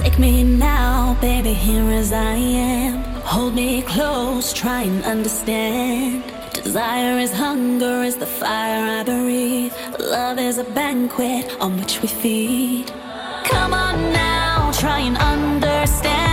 Take me now, baby, here as I am. Hold me close, try and understand. Desire is hunger, is the fire I breathe. Love is a banquet on which we feed. Come on now, try and understand.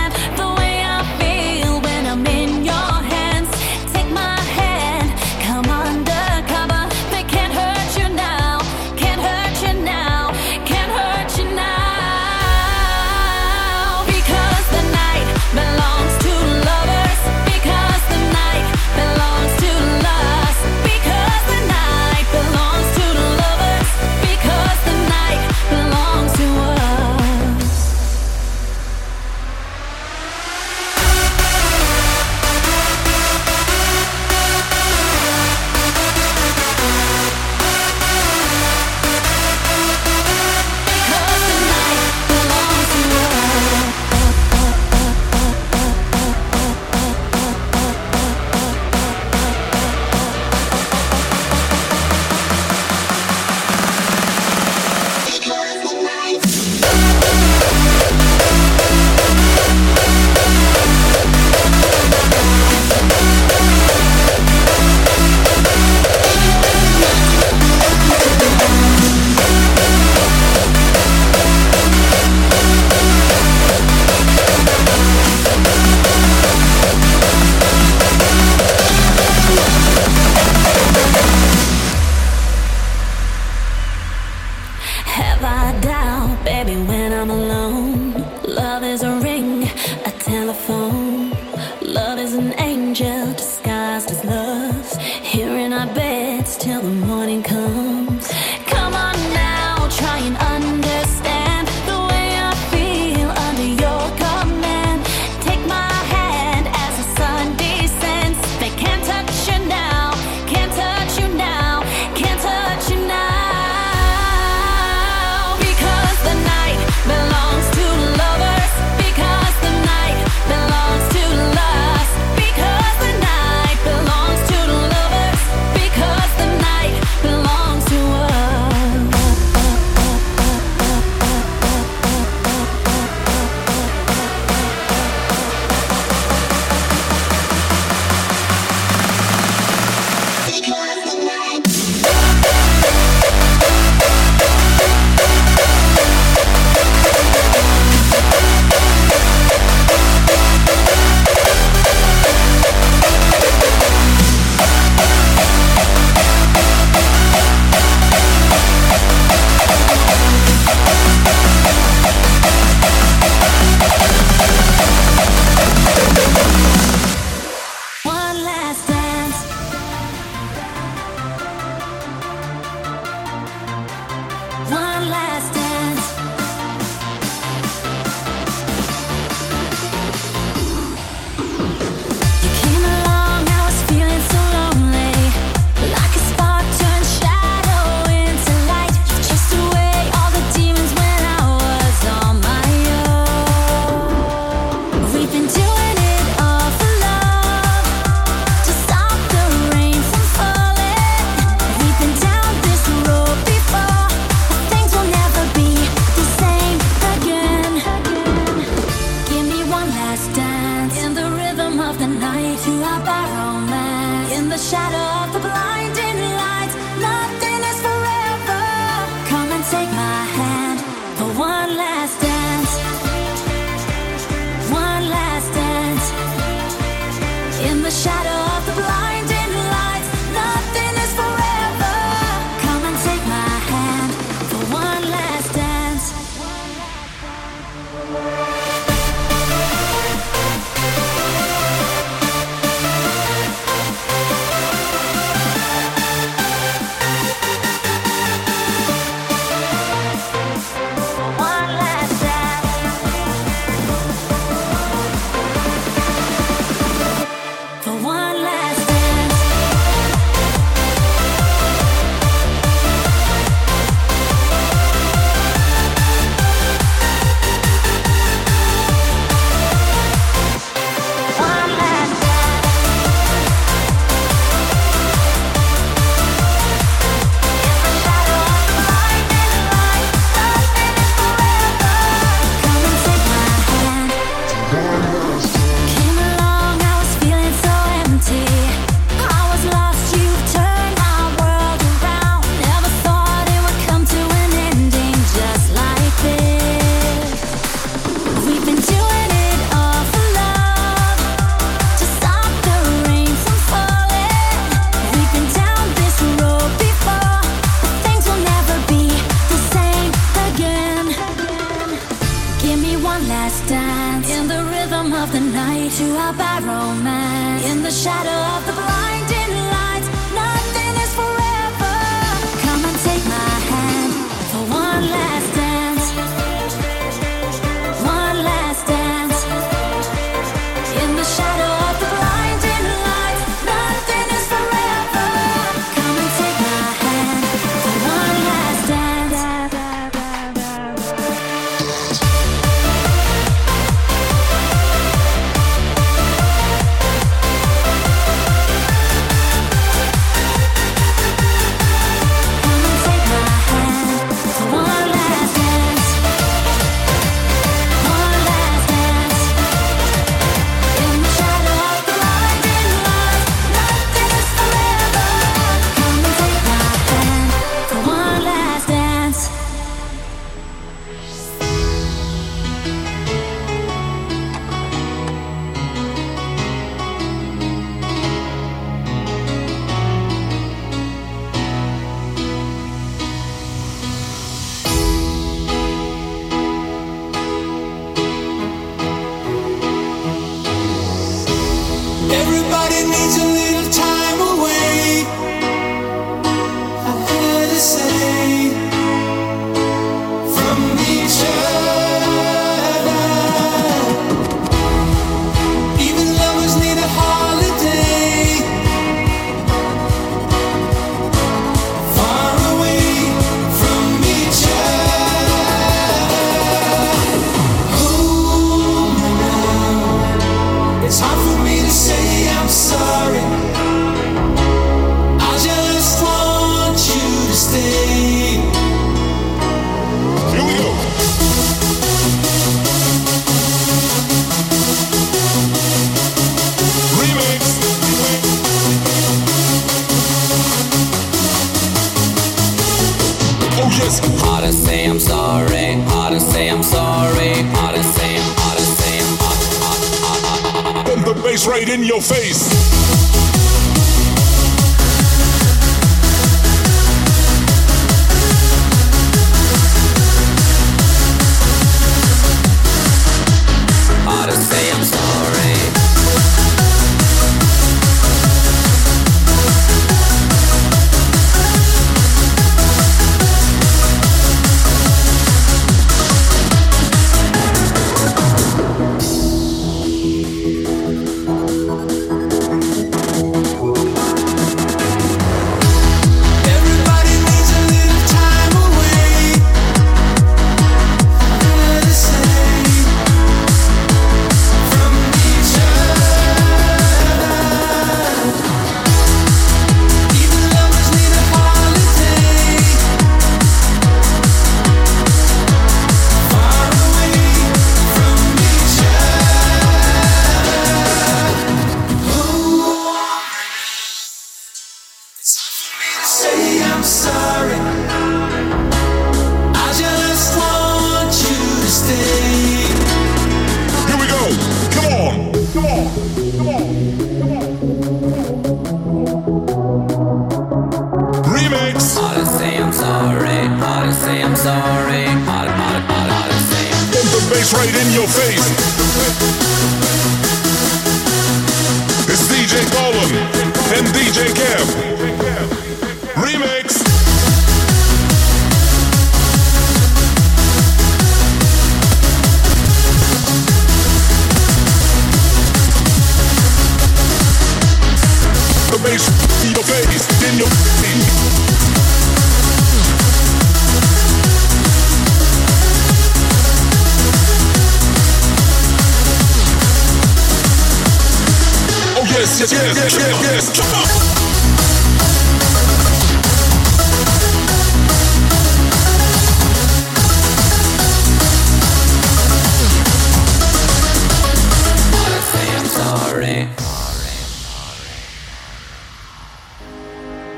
yes, yes, yes, yes, yes.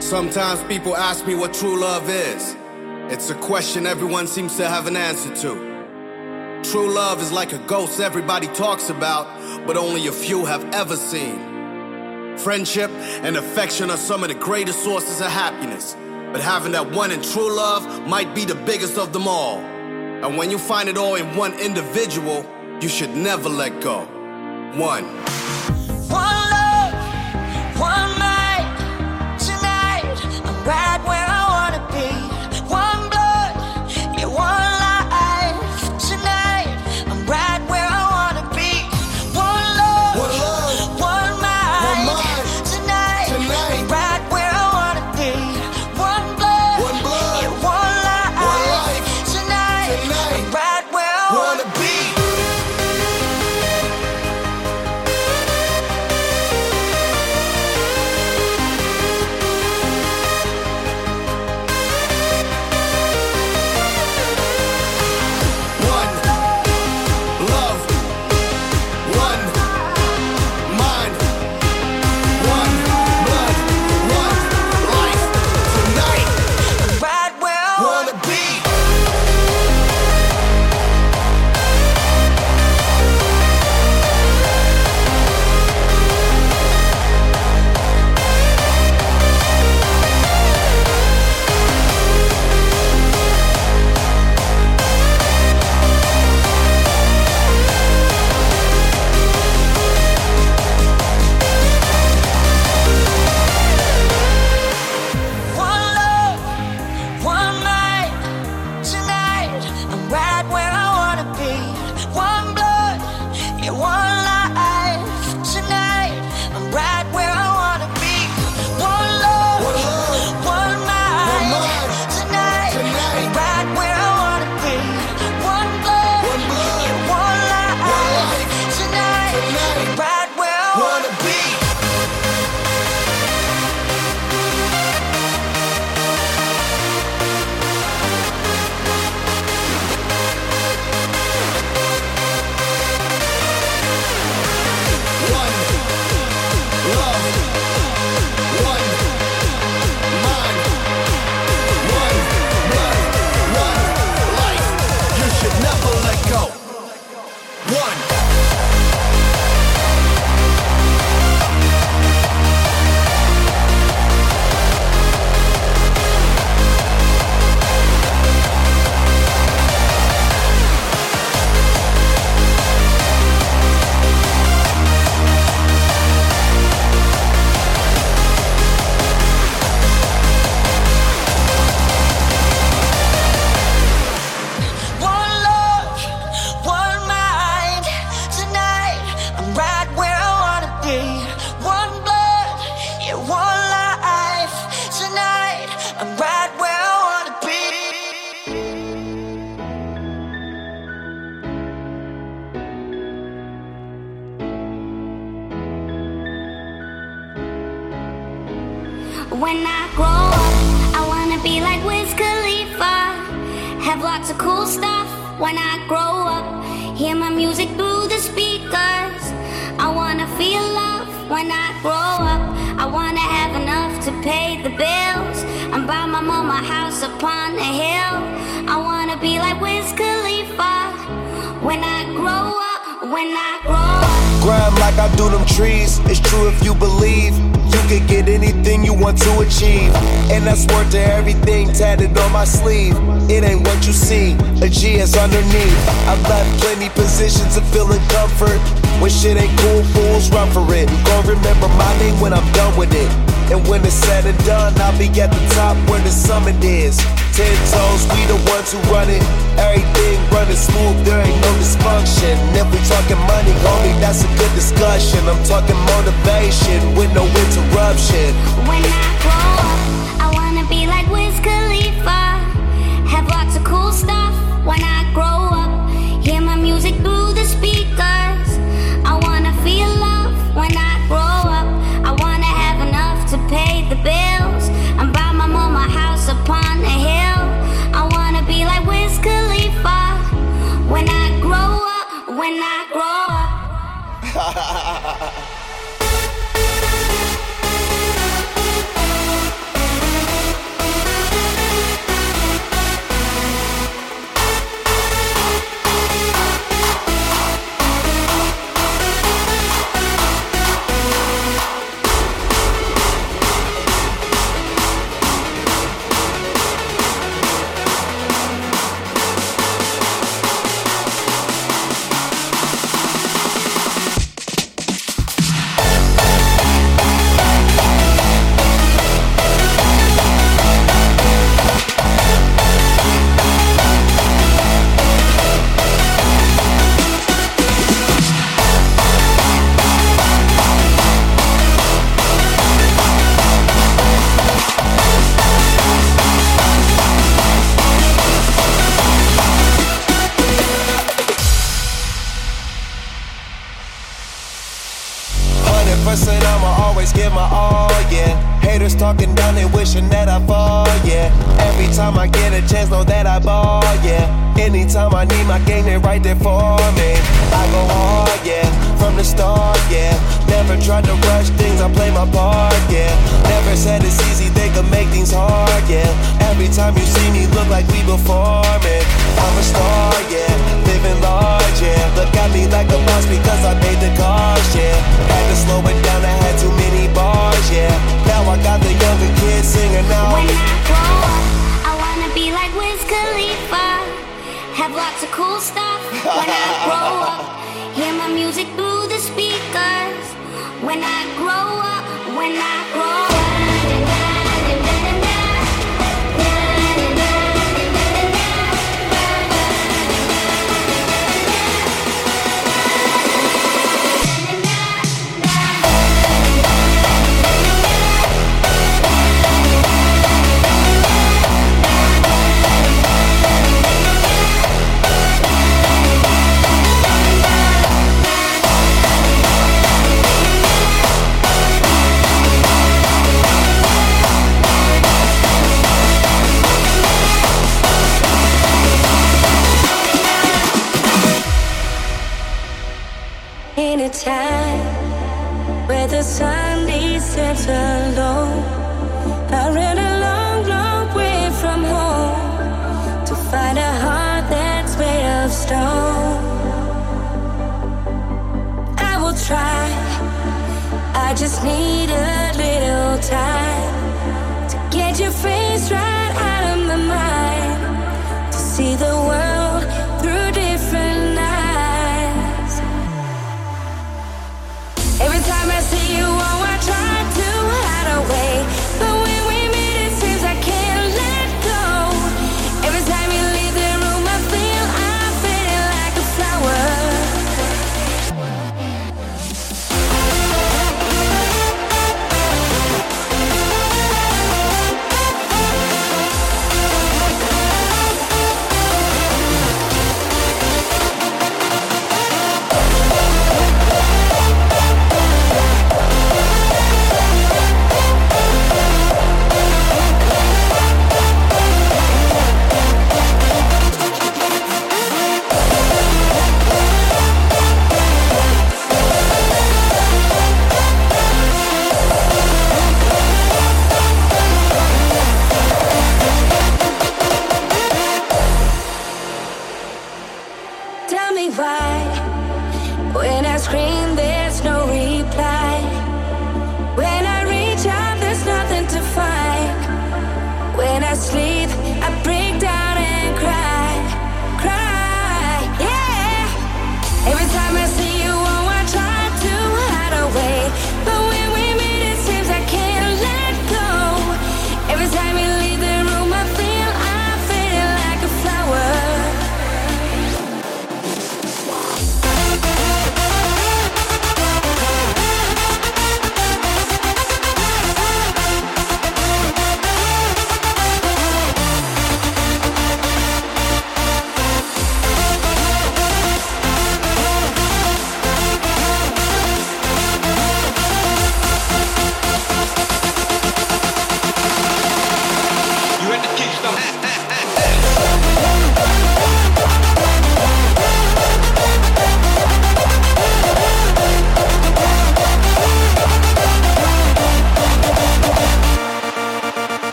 Sometimes people ask me what true love is. It's a question everyone seems to have an answer to. True love is like a ghost everybody talks about, but only a few have ever seen. Friendship and affection are some of the greatest sources of happiness, but having that one and true love might be the biggest of them all. And when you find it all in one individual, you should never let go. One. my sleeve. It ain't what you see, a G is underneath. I've left plenty positions of feeling comfort. When shit ain't cool, fools run for it. Gon' remember my name when I'm done with it. And when it's said and done, I'll be at the top where the summit is. Ten toes, we the ones who run it. Everything running smooth, there ain't no dysfunction. If we talking money, homie, that's a good discussion. I'm talking motivation with no interruption. When I grow up, I wanna be like Wiz Khalifa when I grow up. Hear my music through the speakers.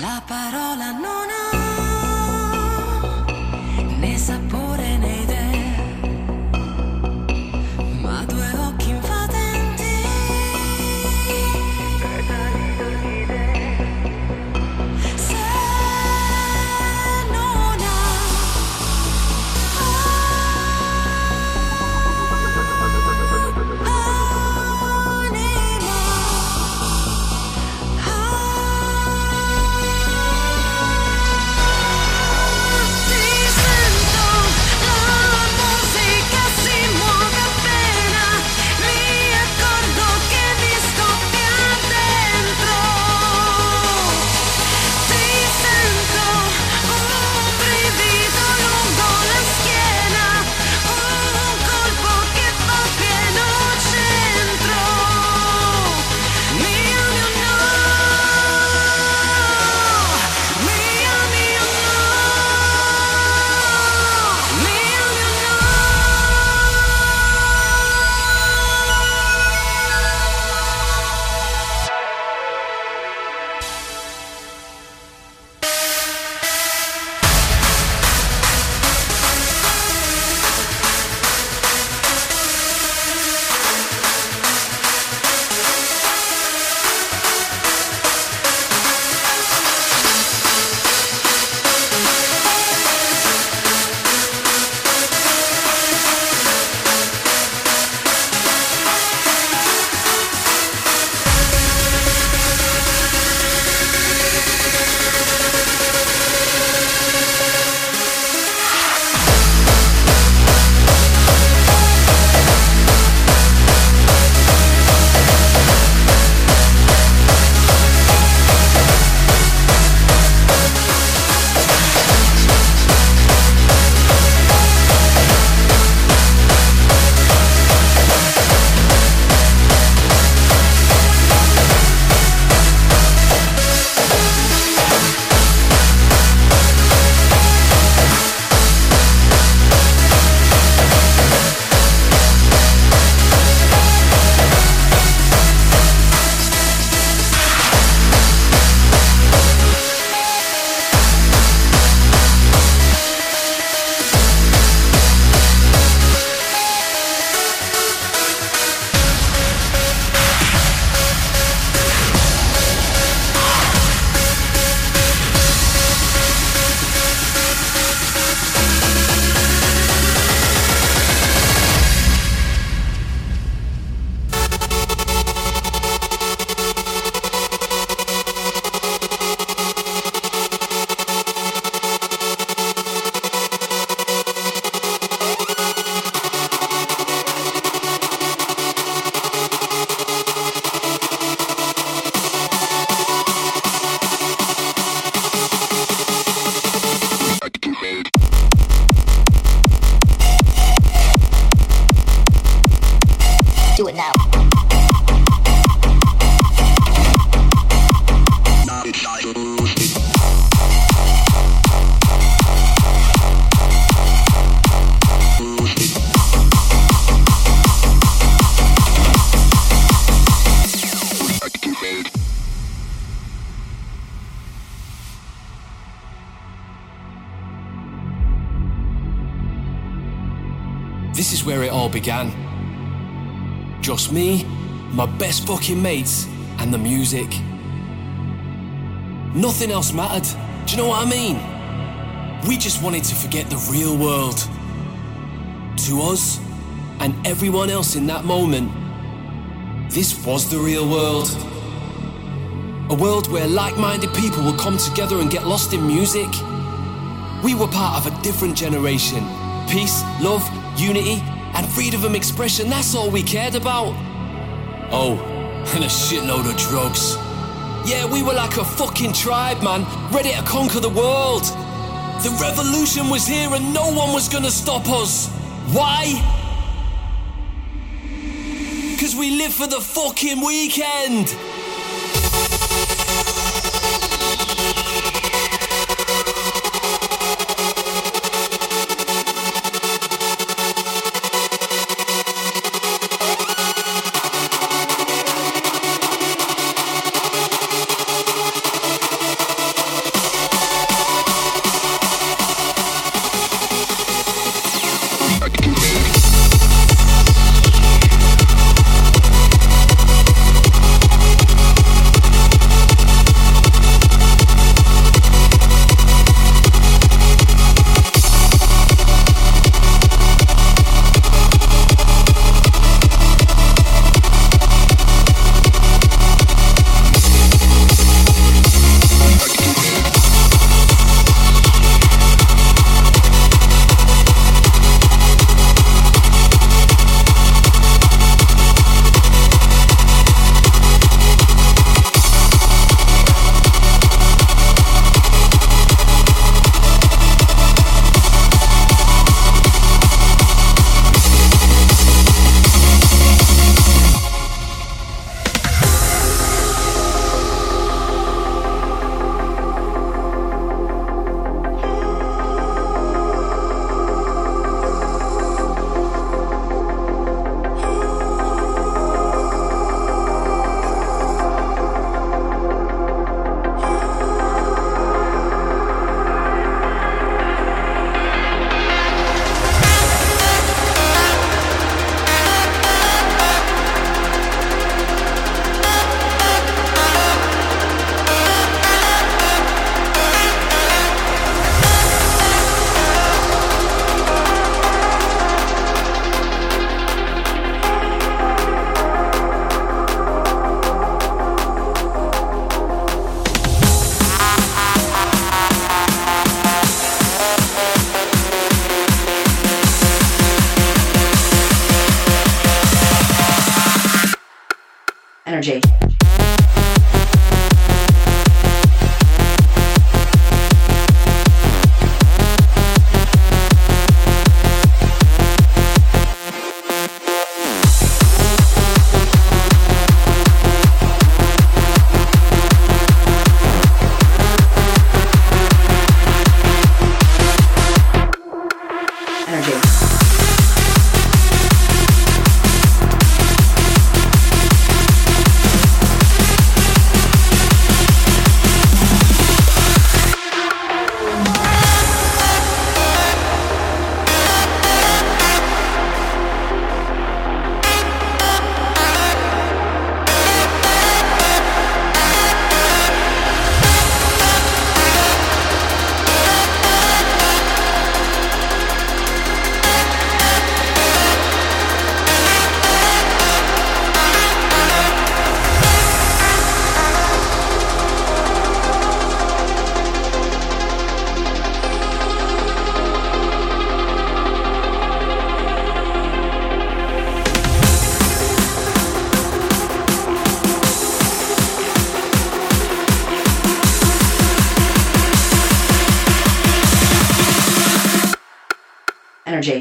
La parola non began. Just me, my best fucking mates, and the music. Nothing else mattered. Do you know what I mean? We just wanted to forget the real world. To us, and everyone else in that moment, this was the real world. A world where like minded people would come together and get lost in music. We were part of a different generation. Peace, love, unity, and freedom of expression, that's all we cared about. Oh, and a shitload of drugs. Yeah, we were like a fucking tribe, man, ready to conquer the world. The revolution was here and no one was gonna stop us. Why? Cause we live for the fucking weekend. Energy.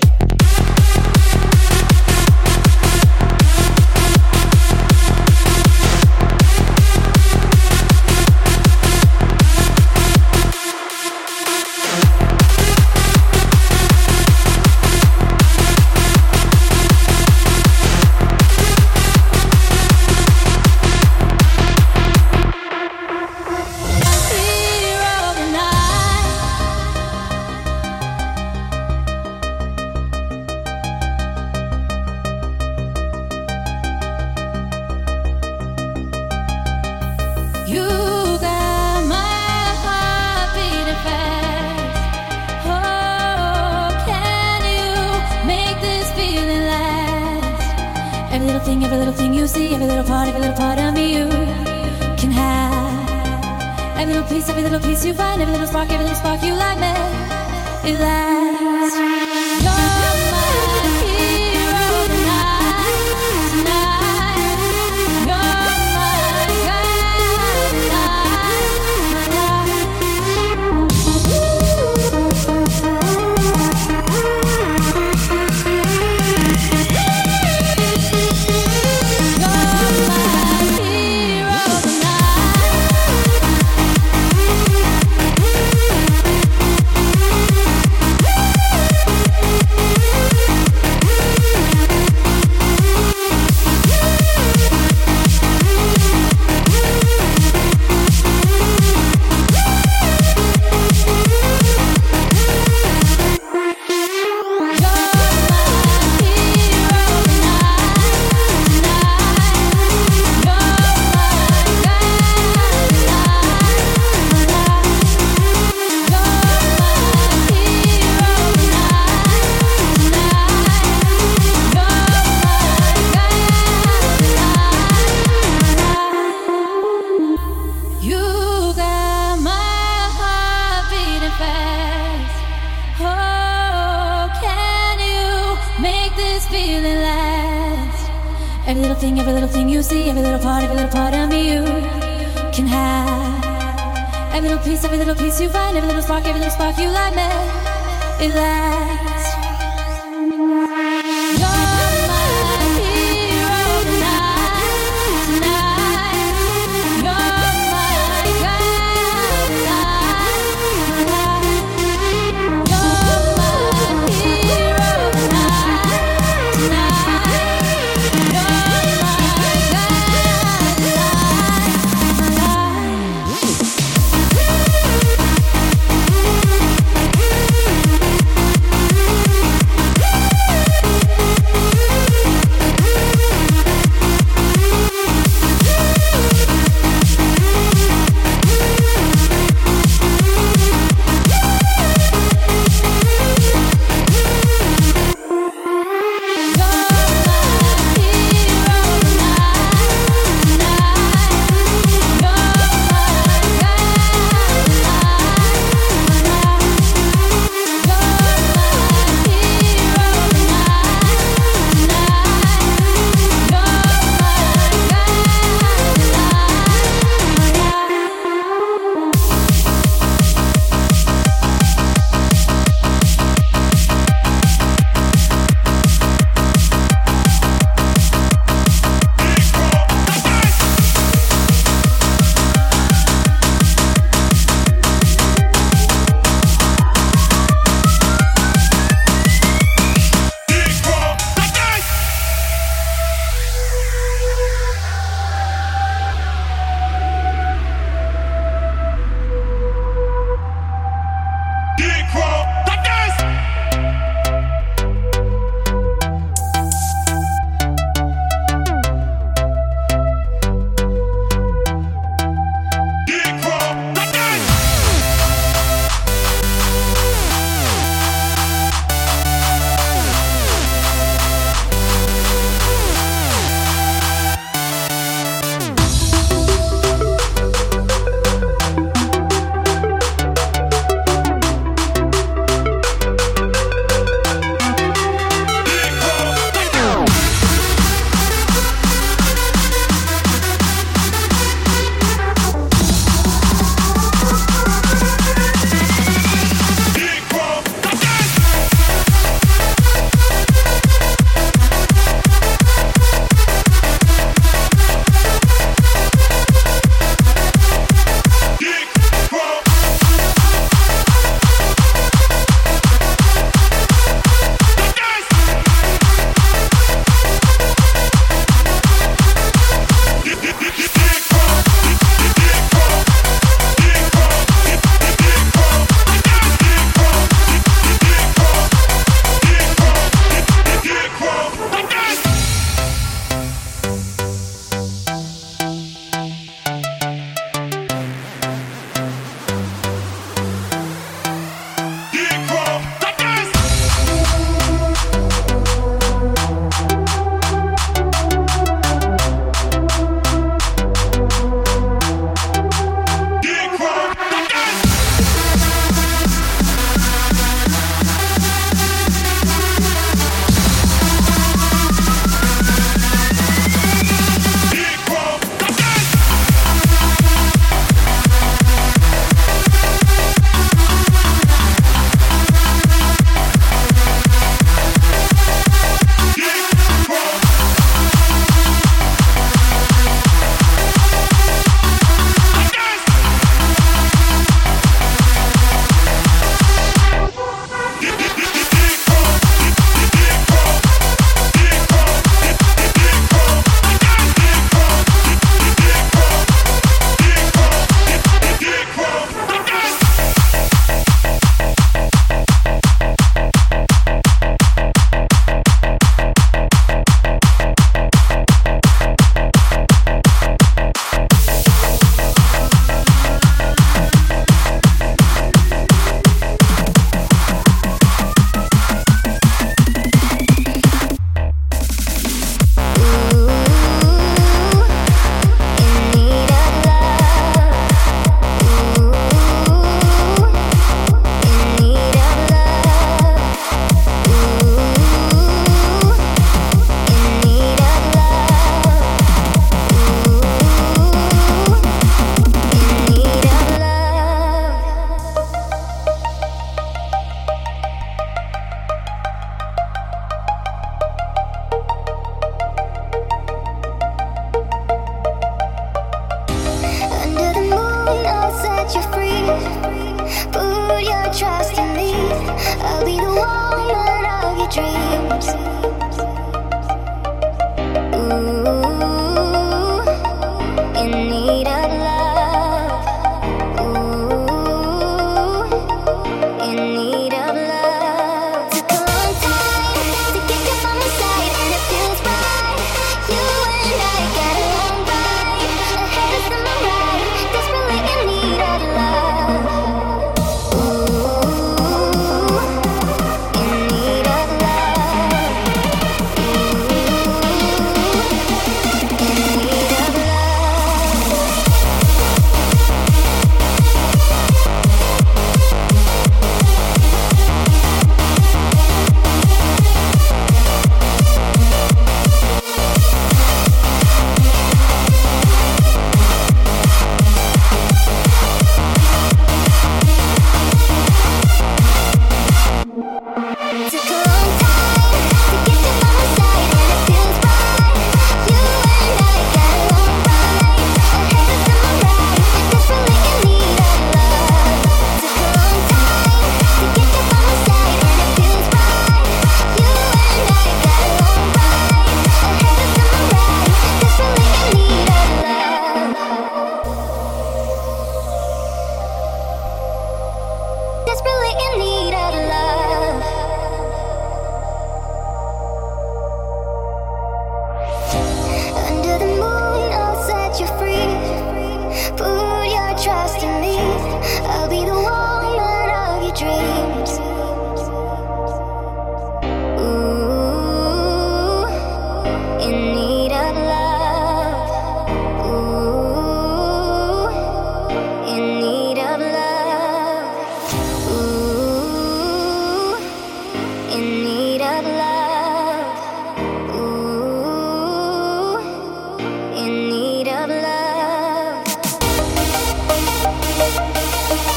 Música